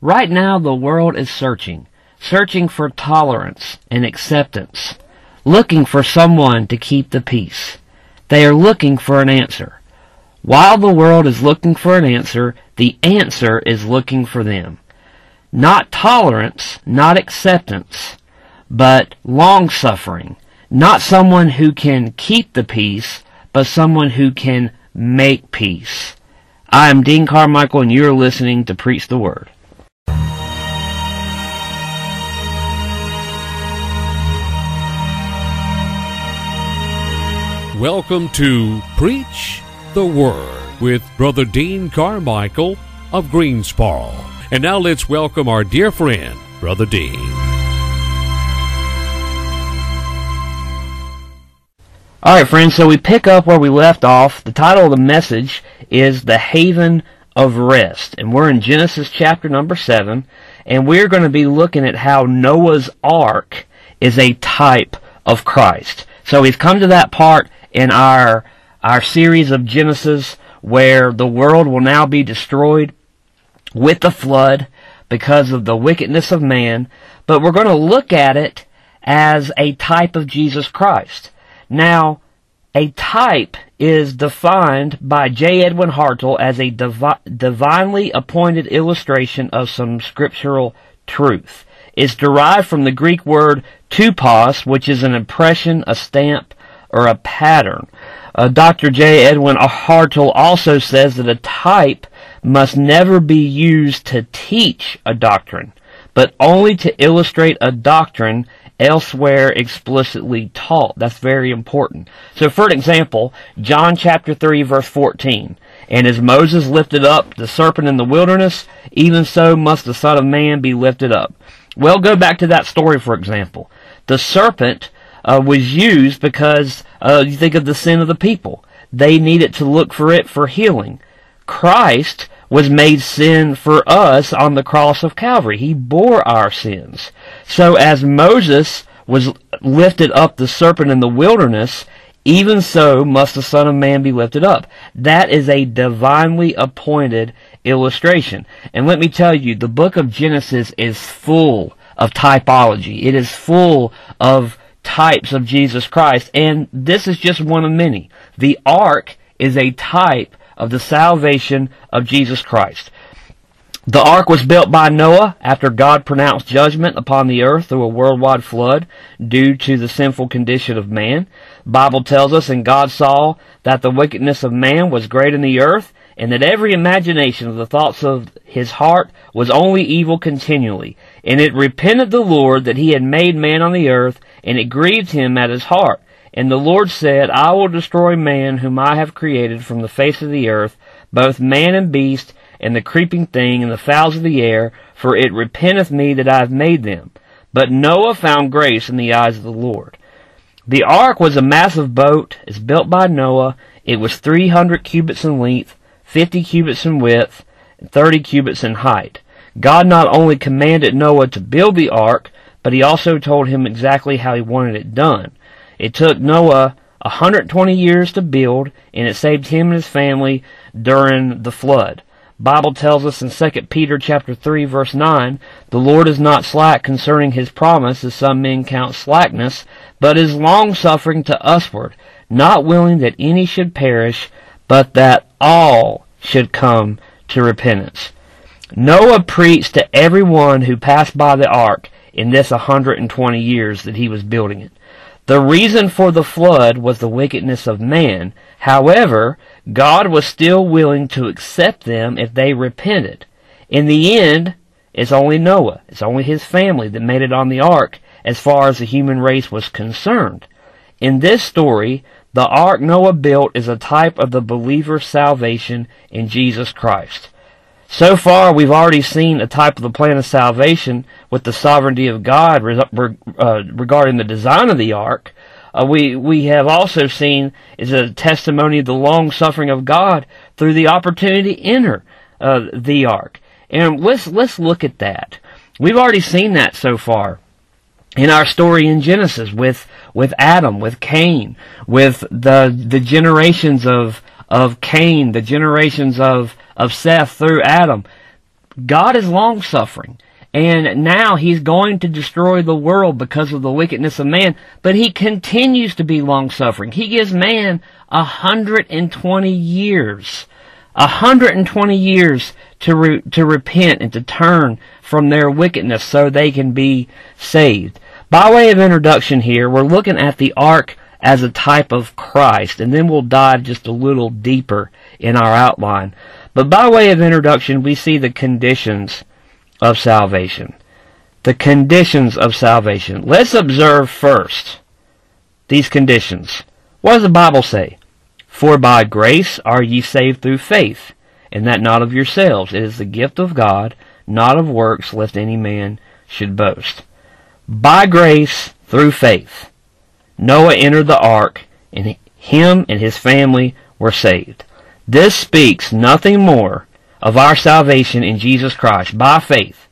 Right now the world is searching, searching for tolerance and acceptance, looking for someone to keep the peace. They are looking for an answer. While the world is looking for an answer, the answer is looking for them. Not tolerance, not acceptance, but long suffering. Not someone who can keep the peace, but someone who can make peace. I am Dean Carmichael and you're listening to Preach the Word. Welcome to Preach the Word with Brother Dean Carmichael of Greensboro. And now let's welcome our dear friend, Brother Dean. All right, friends, so we pick up where we left off. The title of the message is The Haven of Rest. And we're in Genesis chapter number 7. And we're going to be looking at how Noah's Ark is a type of Christ. So we've come to that part in our our series of Genesis where the world will now be destroyed with the flood because of the wickedness of man, but we're going to look at it as a type of Jesus Christ. Now, a type is defined by J. Edwin Hartill as a divi- divinely appointed illustration of some scriptural truth. It's derived from the Greek word tupos, which is an impression, a stamp, or a pattern. Uh, Dr. J. Edwin Hartill also says that a type must never be used to teach a doctrine, but only to illustrate a doctrine elsewhere explicitly taught. That's very important. So for an example, John chapter 3 verse 14. And as Moses lifted up the serpent in the wilderness, even so must the Son of Man be lifted up. Well, go back to that story for example. The serpent uh, was used because uh, you think of the sin of the people. They needed to look for it for healing. Christ was made sin for us on the cross of Calvary. He bore our sins. So as Moses was lifted up the serpent in the wilderness, even so must the Son of Man be lifted up. That is a divinely appointed illustration. And let me tell you, the book of Genesis is full of typology. It is full of types of Jesus Christ, and this is just one of many. The ark is a type of the salvation of Jesus Christ. The ark was built by Noah after God pronounced judgment upon the earth through a worldwide flood due to the sinful condition of man. Bible tells us, and God saw that the wickedness of man was great in the earth, and that every imagination of the thoughts of his heart was only evil continually. And it repented the Lord that he had made man on the earth, and it grieved him at his heart. And the Lord said, I will destroy man whom I have created from the face of the earth, both man and beast, and the creeping thing, and the fowls of the air, for it repenteth me that I have made them. But Noah found grace in the eyes of the Lord. The ark was a massive boat, it's built by Noah. It was 300 cubits in length, 50 cubits in width, and 30 cubits in height. God not only commanded Noah to build the ark, but he also told him exactly how he wanted it done. It took Noah 120 years to build, and it saved him and his family during the flood. Bible tells us in 2 Peter chapter 3 verse 9, the Lord is not slack concerning his promise, as some men count slackness, but is long-suffering to usward, not willing that any should perish, but that all should come to repentance. Noah preached to everyone who passed by the ark in this 120 years that he was building it. The reason for the flood was the wickedness of man. However, God was still willing to accept them if they repented. In the end, it's only Noah, it's only his family that made it on the ark as far as the human race was concerned. In this story, the ark Noah built is a type of the believer's salvation in Jesus Christ. So far, we've already seen a type of the plan of salvation with the sovereignty of God uh, regarding the design of the ark. Uh, we we have also seen is a testimony of the long suffering of God through the opportunity to enter uh, the ark. And let's let's look at that. We've already seen that so far in our story in Genesis with with Adam, with Cain, with the the generations of of Cain, the generations of of Seth through Adam. God is long suffering. And now he's going to destroy the world because of the wickedness of man, but he continues to be long suffering. He gives man a hundred and twenty years, a hundred and twenty years to re- to repent and to turn from their wickedness so they can be saved. By way of introduction here, we're looking at the ark as a type of Christ, and then we'll dive just a little deeper in our outline. But by way of introduction, we see the conditions of salvation. The conditions of salvation. Let's observe first these conditions. What does the Bible say? For by grace are ye saved through faith, and that not of yourselves. It is the gift of God, not of works, lest any man should boast. By grace through faith, Noah entered the ark, and him and his family were saved. This speaks nothing more of our salvation in Jesus Christ by faith.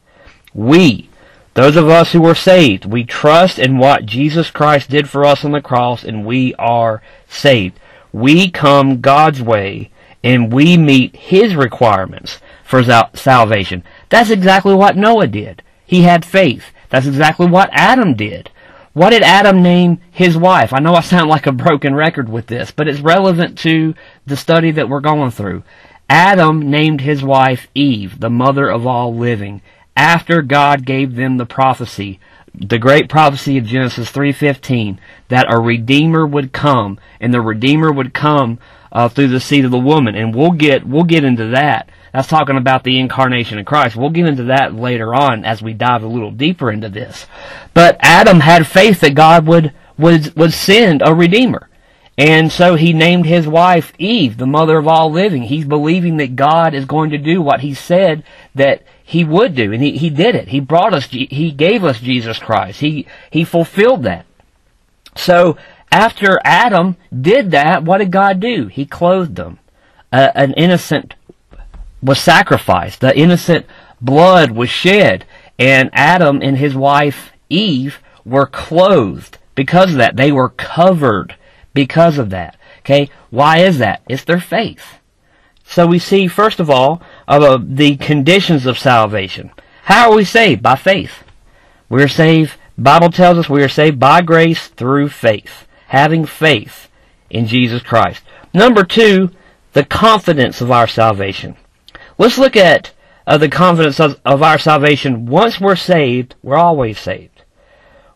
We, those of us who were saved, we trust in what Jesus Christ did for us on the cross and we are saved. We come God's way and we meet His requirements for salvation. That's exactly what Noah did. He had faith. That's exactly what Adam did. What did Adam name his wife? I know I sound like a broken record with this, but it's relevant to the study that we're going through. Adam named his wife Eve, the mother of all living, after God gave them the prophecy, the great prophecy of Genesis 3:15, that a redeemer would come, and the redeemer would come uh, through the seed of the woman. And we'll get we'll get into that. That's talking about the incarnation of Christ. We'll get into that later on as we dive a little deeper into this. But Adam had faith that God would would would send a redeemer. And so he named his wife Eve, the mother of all living. He's believing that God is going to do what he said that he would do. And he, he did it. He brought us, he gave us Jesus Christ. He, he fulfilled that. So after Adam did that, what did God do? He clothed them. Uh, an innocent was sacrificed. The innocent blood was shed. And Adam and his wife Eve were clothed because of that. They were covered because of that. Okay, why is that? It's their faith. So we see, first of all, uh, the conditions of salvation. How are we saved? By faith. We're saved, Bible tells us we are saved by grace through faith. Having faith in Jesus Christ. Number two, the confidence of our salvation. Let's look at uh, the confidence of, of our salvation. Once we're saved, we're always saved.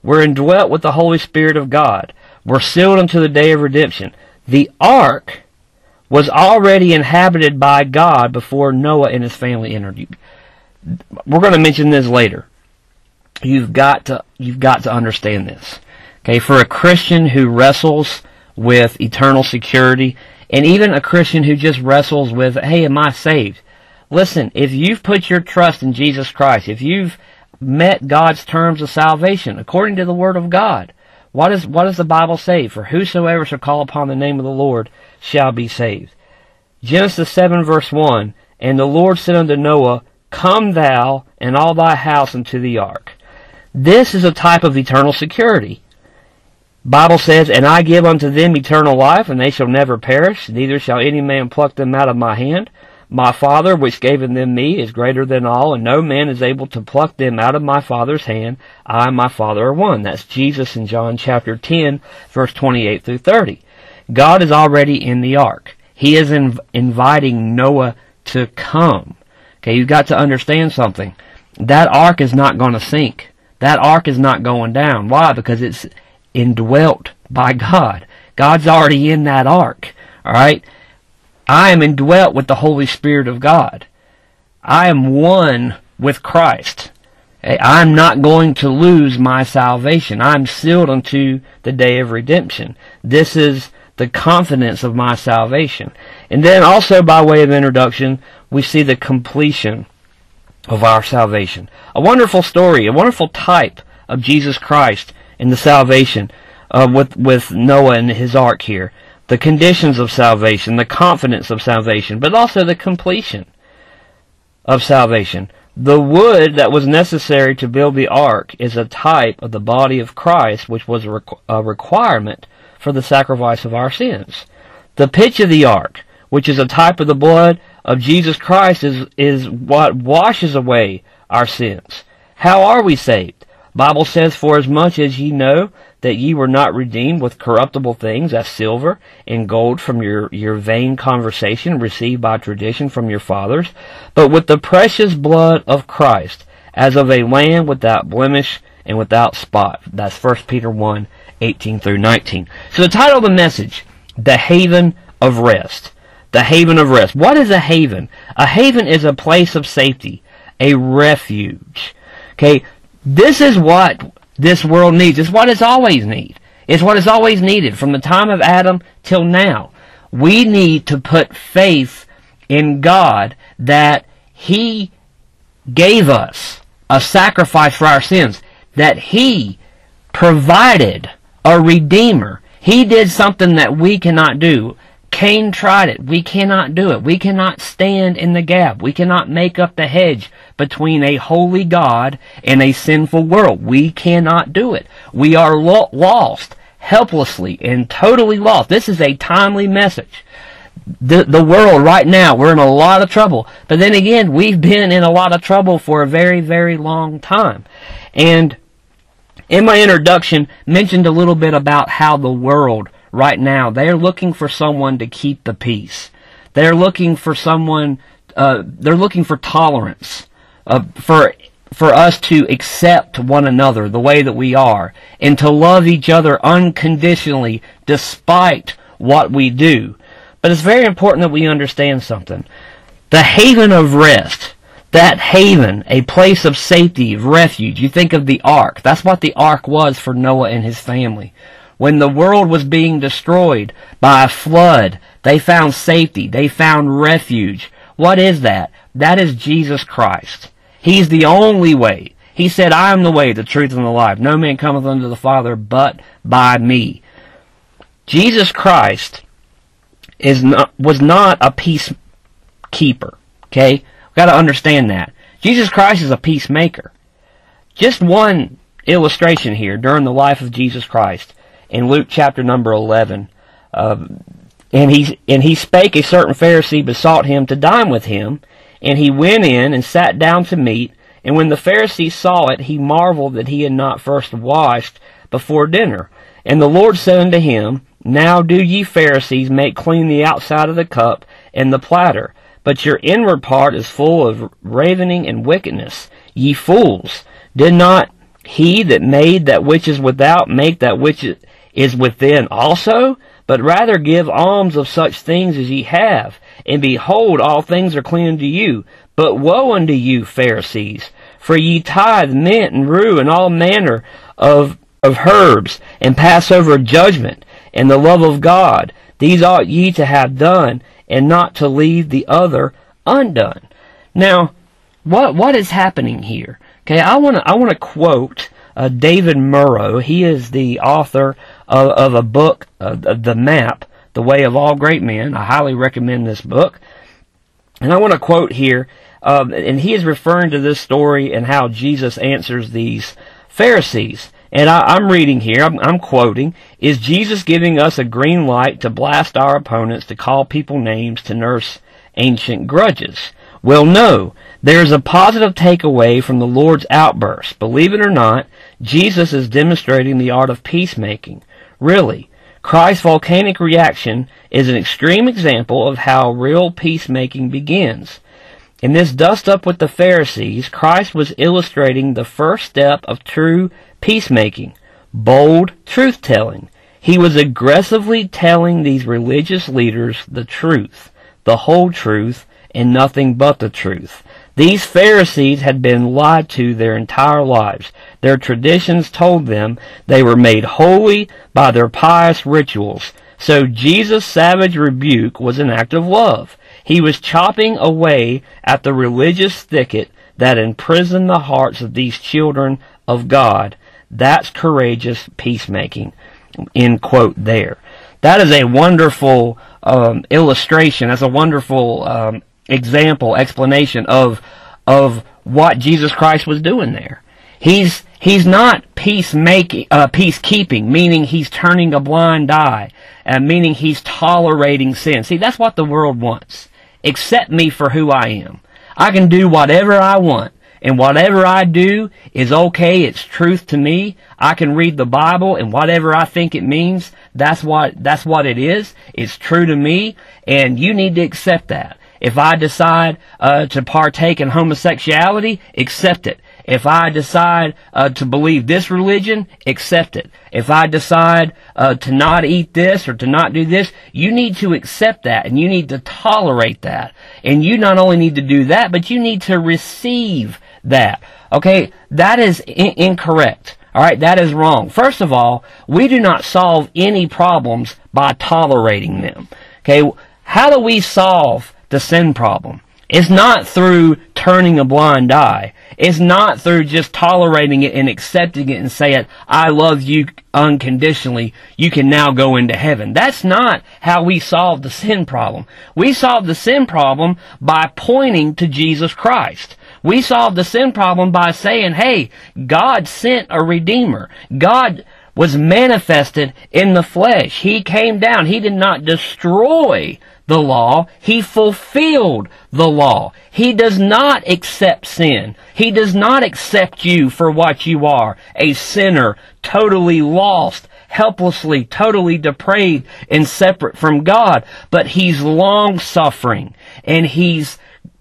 We're indwelt with the Holy Spirit of God We're sealed unto the day of redemption. The ark was already inhabited by God before Noah and his family entered. We're going to mention this later. You've got to you've got to understand this. Okay, for a Christian who wrestles with eternal security, and even a Christian who just wrestles with, hey, am I saved? Listen, if you've put your trust in Jesus Christ, if you've met God's terms of salvation according to the Word of God, what, is, what does the Bible say? For whosoever shall call upon the name of the Lord shall be saved. Genesis 7 verse 1, And the Lord said unto Noah, Come thou and all thy house into the ark. This is a type of eternal security. Bible says, And I give unto them eternal life, and they shall never perish, neither shall any man pluck them out of my hand. My Father, which gave them me, is greater than all, and no man is able to pluck them out of my Father's hand. I and my Father are one. That's Jesus in John chapter 10, verse 28 through 30. God is already in the ark. He is inv- inviting Noah to come. Okay, you've got to understand something. That ark is not going to sink. That ark is not going down. Why? Because it's indwelt by God. God's already in that ark. Alright? I am indwelt with the Holy Spirit of God. I am one with Christ. I'm not going to lose my salvation. I'm sealed unto the day of redemption. This is the confidence of my salvation. And then also by way of introduction, we see the completion of our salvation. A wonderful story, a wonderful type of Jesus Christ in the salvation uh, with, with Noah and his ark here the conditions of salvation, the confidence of salvation, but also the completion of salvation. The wood that was necessary to build the ark is a type of the body of Christ, which was a, requ- a requirement for the sacrifice of our sins. The pitch of the ark, which is a type of the blood of Jesus Christ is, is what washes away our sins. How are we saved? Bible says, For as much as ye know that ye were not redeemed with corruptible things as silver and gold from your, your vain conversation received by tradition from your fathers, but with the precious blood of Christ, as of a lamb without blemish and without spot. That's 1 Peter 1, 18 through 19. So the title of the message, The Haven of Rest. The Haven of Rest. What is a haven? A haven is a place of safety, a refuge. Okay, this is what this world needs. It's what it's always need. It's what it's always needed from the time of Adam till now. We need to put faith in God that He gave us a sacrifice for our sins, that He provided a Redeemer. He did something that we cannot do. Cain tried it. We cannot do it. We cannot stand in the gap. We cannot make up the hedge between a holy God and a sinful world. We cannot do it. We are lo- lost, helplessly, and totally lost. This is a timely message. The, the world right now, we're in a lot of trouble. But then again, we've been in a lot of trouble for a very, very long time. And in my introduction, mentioned a little bit about how the world right now. They're looking for someone to keep the peace. They're looking for someone. Uh, they're looking for tolerance, uh, for for us to accept one another the way that we are, and to love each other unconditionally, despite what we do. But it's very important that we understand something. The haven of rest, that haven, a place of safety, of refuge. You think of the ark. That's what the ark was for Noah and his family. When the world was being destroyed by a flood, they found safety. They found refuge. What is that? That is Jesus Christ. He's the only way. He said, I am the way, the truth, and the life. No man cometh unto the Father but by me. Jesus Christ is not, was not a peacekeeper. Okay? We've got to understand that. Jesus Christ is a peacemaker. Just one illustration here during the life of Jesus Christ in Luke chapter number 11. Uh, and he and he spake a certain Pharisee besought him to dine with him, and he went in and sat down to meat. And when the Pharisee saw it, he marveled that he had not first washed before dinner. And the Lord said unto him, Now do ye Pharisees make clean the outside of the cup and the platter, but your inward part is full of ravening and wickedness. Ye fools, did not he that made that which is without make that which is within also, but rather give alms of such things as ye have. And behold, all things are clean unto you. But woe unto you, Pharisees, for ye tithe mint and rue and all manner of, of herbs, and pass over judgment and the love of God. These ought ye to have done, and not to leave the other undone. Now, what what is happening here? Okay, I want to I want to quote uh, David Murrow. He is the author of, of a book, uh, The Map, The Way of All Great Men. I highly recommend this book. And I want to quote here, um, and he is referring to this story and how Jesus answers these Pharisees. And I, am reading here, I'm, I'm, quoting, is Jesus giving us a green light to blast our opponents, to call people names, to nurse ancient grudges? Well, no. There's a positive takeaway from the Lord's outburst. Believe it or not, Jesus is demonstrating the art of peacemaking. Really, Christ's volcanic reaction is an extreme example of how real peacemaking begins. In this dust up with the Pharisees, Christ was illustrating the first step of true peacemaking, bold truth telling. He was aggressively telling these religious leaders the truth, the whole truth, and nothing but the truth. These Pharisees had been lied to their entire lives. Their traditions told them they were made holy by their pious rituals. So Jesus' savage rebuke was an act of love. He was chopping away at the religious thicket that imprisoned the hearts of these children of God. That's courageous peacemaking. End quote there. That is a wonderful um, illustration. That's a wonderful um, example, explanation of of what Jesus Christ was doing there. He's he's not peacemaking, uh, peacekeeping, meaning he's turning a blind eye, uh, meaning he's tolerating sin. See, that's what the world wants. accept me for who I am. I can do whatever I want. And whatever I do is okay. It's truth to me. I can read the Bible and whatever I think it means, that's what, that's what it is. It's true to me and you need to accept that. If I decide uh, to partake in homosexuality, accept it. If I decide uh, to believe this religion, accept it. If I decide uh, to not eat this or to not do this, you need to accept that and you need to tolerate that. And you not only need to do that, but you need to receive that. Okay, that is I- incorrect. All right, that is wrong. First of all, we do not solve any problems by tolerating them. Okay, how do we solve the sin problem? It's not through turning a blind eye. It's not through just tolerating it and accepting it and saying, I love you unconditionally. You can now go into heaven. That's not how we solve the sin problem. We solve the sin problem by pointing to Jesus Christ. We solve the sin problem by saying, hey, God sent a redeemer. God was manifested in the flesh. He came down. He did not destroy the law. He fulfilled the law. He does not accept sin. He does not accept you for what you are, a sinner, totally lost, helplessly, totally depraved and separate from God. But He's long suffering and He's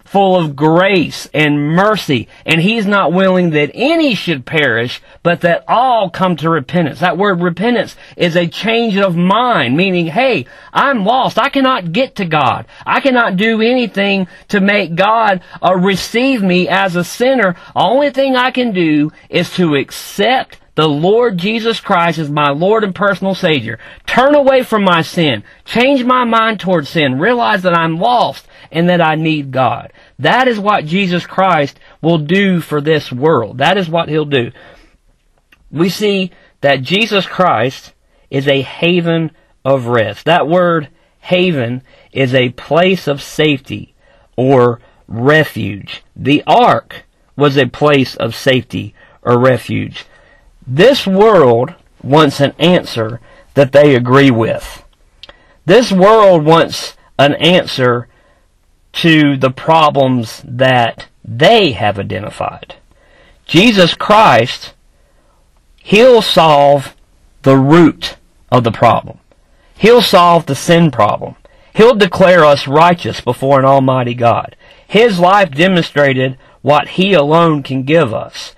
full of grace and mercy, and he's not willing that any should perish, but that all come to repentance. That word repentance is a change of mind, meaning, hey, I'm lost. I cannot get to God. I cannot do anything to make God uh, receive me as a sinner. Only thing I can do is to accept the Lord Jesus Christ as my Lord and personal Savior. Turn away from my sin. Change my mind towards sin. Realize that I'm lost and that I need God. That is what Jesus Christ will do for this world. That is what He'll do. We see that Jesus Christ is a haven of rest. That word haven is a place of safety or refuge. The ark was a place of safety or refuge. This world wants an answer that they agree with. This world wants an answer to the problems that they have identified. Jesus Christ, He'll solve the root of the problem. He'll solve the sin problem. He'll declare us righteous before an almighty God. His life demonstrated what He alone can give us.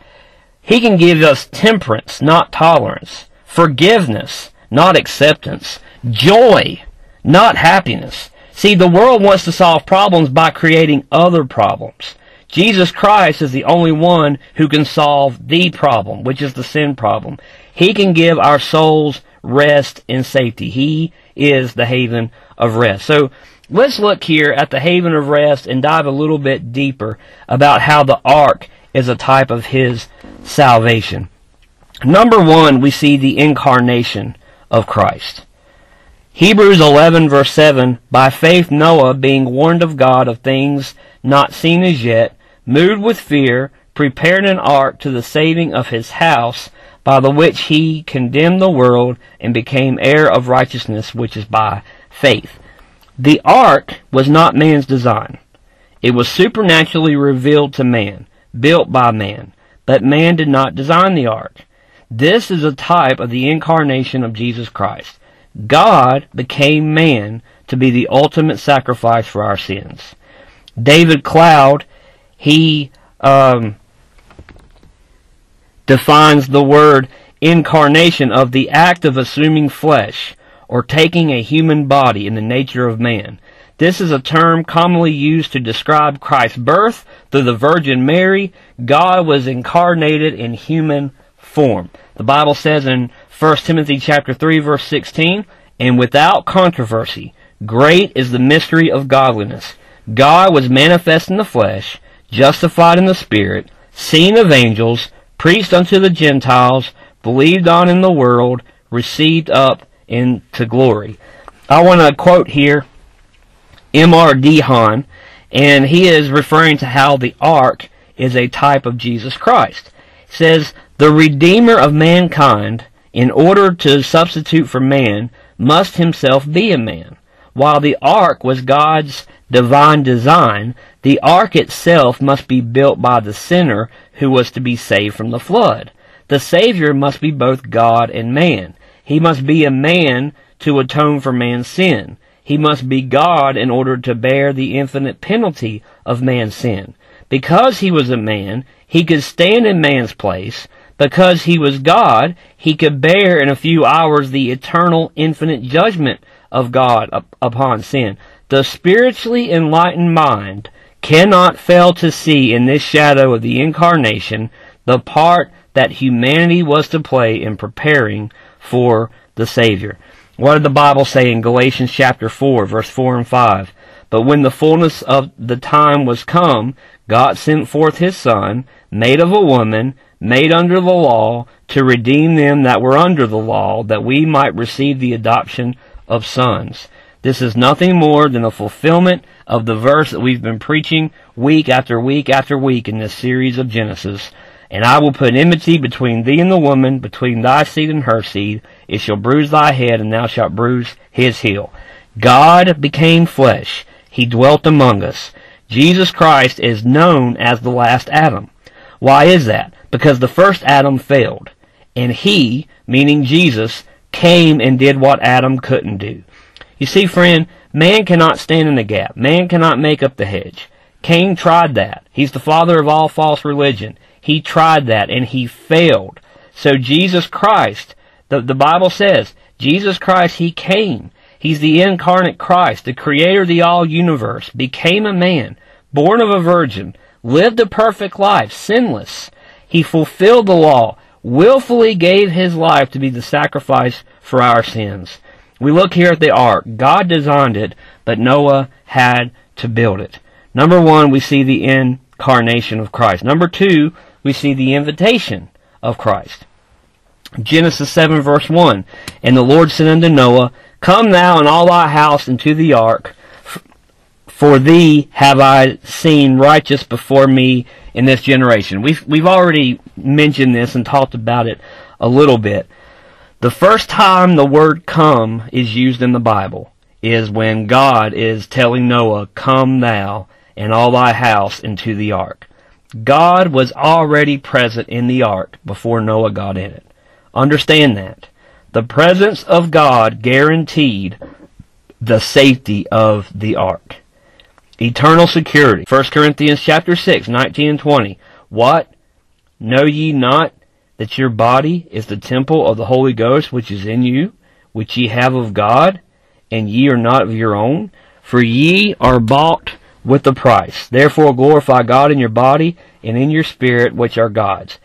He can give us temperance, not tolerance, forgiveness, not acceptance, joy, not happiness. See, the world wants to solve problems by creating other problems. Jesus Christ is the only one who can solve the problem, which is the sin problem. He can give our souls rest and safety. He is the haven of rest. So let's look here at the haven of rest and dive a little bit deeper about how the ark is a type of his salvation. Number one, we see the incarnation of Christ. Hebrews 11 verse 7, By faith Noah, being warned of God of things not seen as yet, moved with fear, prepared an ark to the saving of his house, by the which he condemned the world and became heir of righteousness which is by faith. The ark was not man's design. It was supernaturally revealed to man, built by man, but man did not design the ark. This is a type of the incarnation of Jesus Christ. God became man to be the ultimate sacrifice for our sins. David Cloud, he um, defines the word incarnation of the act of assuming flesh or taking a human body in the nature of man. This is a term commonly used to describe Christ's birth through the Virgin Mary. God was incarnated in human form. The Bible says in 1 Timothy chapter 3 verse 16, and without controversy, great is the mystery of godliness. God was manifest in the flesh, justified in the spirit, seen of angels, preached unto the Gentiles, believed on in the world, received up into glory. I want to quote here M.R. DeHaan, and he is referring to how the ark is a type of Jesus Christ. He says, The Redeemer of mankind, in order to substitute for man, must himself be a man, while the ark was God's divine design, the ark itself must be built by the sinner who was to be saved from the flood. The Savior must be both God and man. He must be a man to atone for man's sin. He must be God in order to bear the infinite penalty of man's sin. Because he was a man, he could stand in man's place. Because he was God, he could bear in a few hours the eternal infinite judgment of God up upon sin. The spiritually enlightened mind cannot fail to see in this shadow of the incarnation the part that humanity was to play in preparing for the Savior. What did the Bible say in Galatians chapter 4, verse 4 and 5? But when the fullness of the time was come, God sent forth his Son, made of a woman, made under the law, to redeem them that were under the law, that we might receive the adoption of sons. This is nothing more than a fulfillment of the verse that we've been preaching week after week after week in this series of Genesis. And I will put enmity between thee and the woman, between thy seed and her seed. It shall bruise thy head, and thou shalt bruise his heel. God became flesh. He dwelt among us. Jesus Christ is known as the last Adam. Why is that? Because the first Adam failed. And he, meaning Jesus, came and did what Adam couldn't do. You see, friend, man cannot stand in the gap. Man cannot make up the hedge. Cain tried that. He's the father of all false religion. He tried that and he failed. So Jesus Christ, the, the Bible says, Jesus Christ, He came. He's the incarnate Christ, the creator of the all universe, became a man, born of a virgin, lived a perfect life, sinless. He fulfilled the law, willfully gave his life to be the sacrifice for our sins. We look here at the ark. God designed it, but Noah had to build it. Number one, we see the incarnation of Christ. Number two, we see the invitation of Christ. Genesis 7 verse 1. And the Lord said unto Noah, Come thou and all thy house into the ark, for thee have I seen righteous before me in this generation. We've, we've already mentioned this and talked about it a little bit. The first time the word come is used in the Bible is when God is telling Noah, Come thou and all thy house into the ark. God was already present in the ark before Noah got in it. Understand that. The presence of God guaranteed the safety of the ark. Eternal security. 1 Corinthians chapter 6, 19 and 20. What? Know ye not that your body is the temple of the Holy Ghost which is in you, which ye have of God, and ye are not of your own? For ye are bought with a price. Therefore glorify God in your body and in your spirit, which are God's.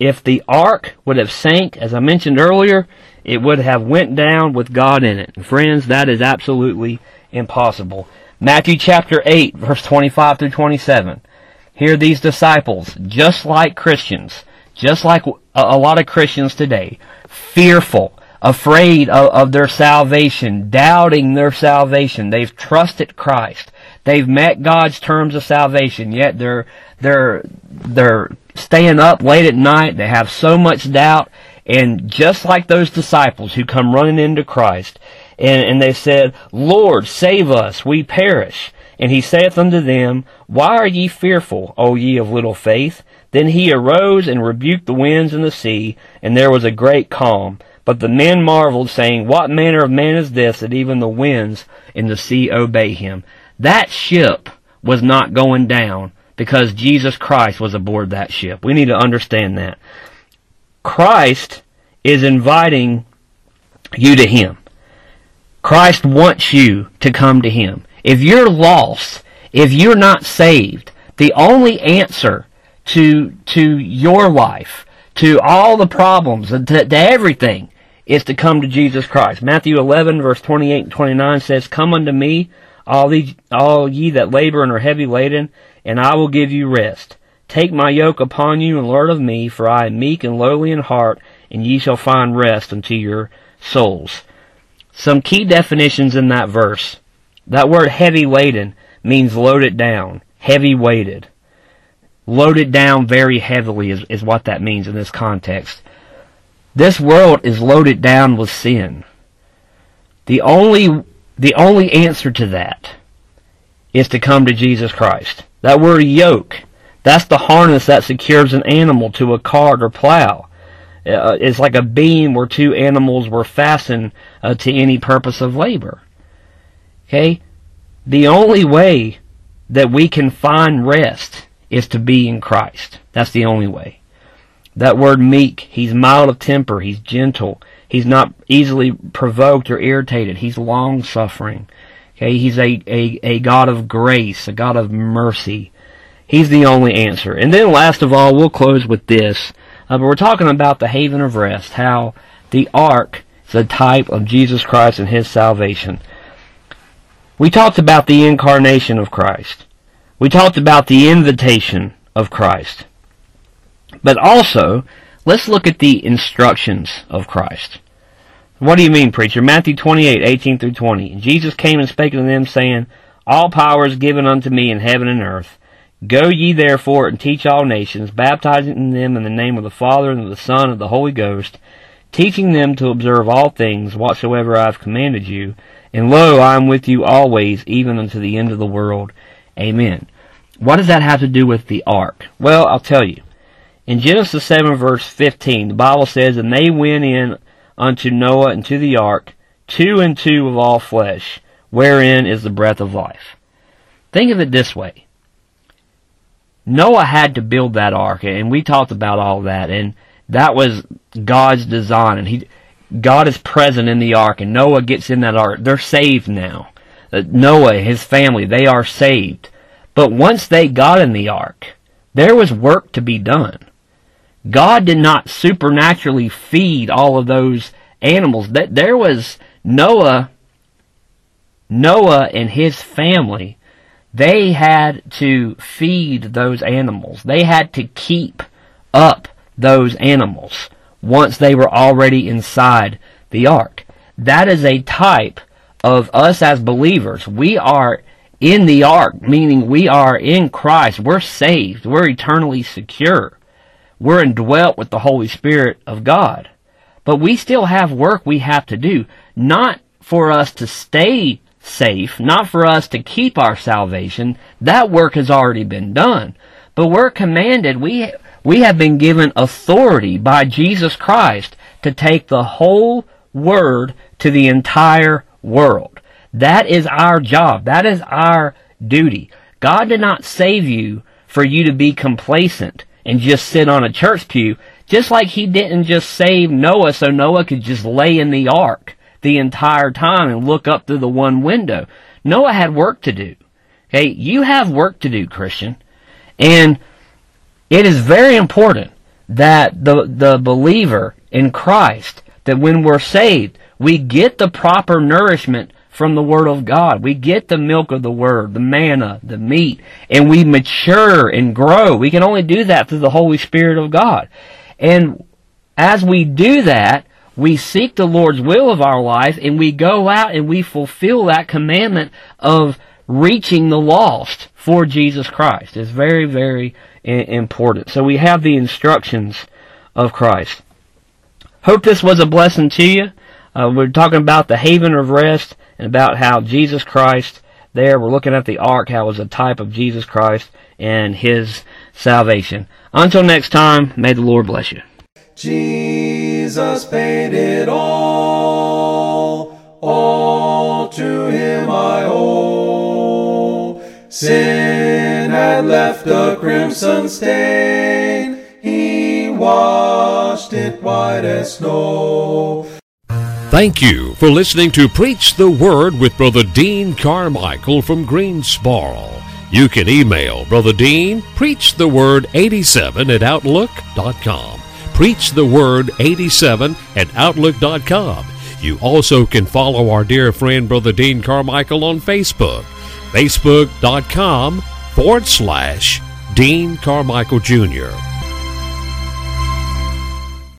If the ark would have sank, as I mentioned earlier, it would have went down with God in it. Friends, that is absolutely impossible. Matthew chapter 8, verse 25 through 27. Here these disciples, just like Christians, just like a, lot of Christians today, fearful, afraid of, of their salvation, doubting their salvation. They've trusted Christ. They've met God's terms of salvation, yet they're they're they're staying up late at night. They have so much doubt, and just like those disciples who come running into Christ, and, and they said, Lord, save us, we perish. And he saith unto them, Why are ye fearful, O ye of little faith? Then he arose and rebuked the winds and the sea, and there was a great calm. But the men marveled, saying, What manner of man is this, that even the winds and the sea obey him? That ship was not going down because Jesus Christ was aboard that ship. We need to understand that. Christ is inviting you to Him. Christ wants you to come to Him. If you're lost, if you're not saved, the only answer to, to your life, to all the problems, to, to everything, is to come to Jesus Christ. Matthew 11 verse 28 and 29 says, Come unto me, all, these, all ye that labor and are heavy laden, and I will give you rest. Take my yoke upon you and learn of me, for I am meek and lowly in heart, and ye shall find rest unto your souls. Some key definitions in that verse. That word heavy laden means loaded down, heavy weighted. Loaded down very heavily is, is what that means in this context. This world is loaded down with sin. The only, the only answer to that is to come to Jesus Christ. That word yoke, that's the harness that secures an animal to a cart or plow. Uh, it's like a beam where two animals were fastened uh, to any purpose of labor. Okay? The only way that we can find rest is to be in Christ. That's the only way. That word meek, he's mild of temper, he's gentle, he's not easily provoked or irritated, he's long suffering. Okay, he's a, a, a God of grace, a God of mercy. He's the only answer. And then last of all, we'll close with this. Uh, but we're talking about the haven of rest, how the ark is a type of Jesus Christ and his salvation. We talked about the incarnation of Christ. We talked about the invitation of Christ. But also, let's look at the instructions of Christ. What do you mean, preacher? Matthew 28, 18 through 20. Jesus came and spake unto them, saying, All power is given unto me in heaven and earth. Go ye therefore and teach all nations, baptizing them in the name of the Father and of the Son and of the Holy Ghost, teaching them to observe all things whatsoever I have commanded you. And lo, I am with you always, even unto the end of the world. Amen. What does that have to do with the ark? Well, I'll tell you. In Genesis 7 verse 15, the Bible says, And they went in unto Noah and to the ark, two and two of all flesh, wherein is the breath of life. Think of it this way. Noah had to build that ark, and we talked about all that, and that was God's design, and he, God is present in the ark, and Noah gets in that ark. They're saved now. Uh, Noah, his family, they are saved. But once they got in the ark, there was work to be done. God did not supernaturally feed all of those animals. That there was Noah, Noah and his family. They had to feed those animals. They had to keep up those animals once they were already inside the ark. That is a type of us as believers. We are in the ark, meaning we are in Christ. We're saved. We're eternally secure. We're indwelt with the Holy Spirit of God. But we still have work we have to do. Not for us to stay safe, not for us to keep our salvation. That work has already been done. But we're commanded, we, we have been given authority by Jesus Christ to take the whole Word to the entire world. That is our job. That is our duty. God did not save you for you to be complacent and just sit on a church pew, just like he didn't just save Noah so Noah could just lay in the ark the entire time and look up through the one window. Noah had work to do. Okay, you have work to do, Christian. And it is very important that the, the believer in Christ, that when we're saved, we get the proper nourishment from the Word of God. We get the milk of the Word, the manna, the meat, and we mature and grow. We can only do that through the Holy Spirit of God. And as we do that, we seek the Lord's will of our life and we go out and we fulfill that commandment of reaching the lost for Jesus Christ. It's very, very important. So we have the instructions of Christ. Hope this was a blessing to you. Uh, we're talking about the haven of rest and about how Jesus Christ there, we're looking at the ark, how it was a type of Jesus Christ and his salvation. Until next time, may the Lord bless you. Jesus paid it all, all to him I owe. Sin had left a crimson stain, he washed it white as snow. Thank you for listening to Preach the Word with Brother Dean Carmichael from Greensboro. You can email Brother Dean, preachtheword87 at outlook.com. Preach the Word 87 at outlook.com. You also can follow our dear friend Brother Dean Carmichael on Facebook, facebook.com forward slash Dean Carmichael Jr.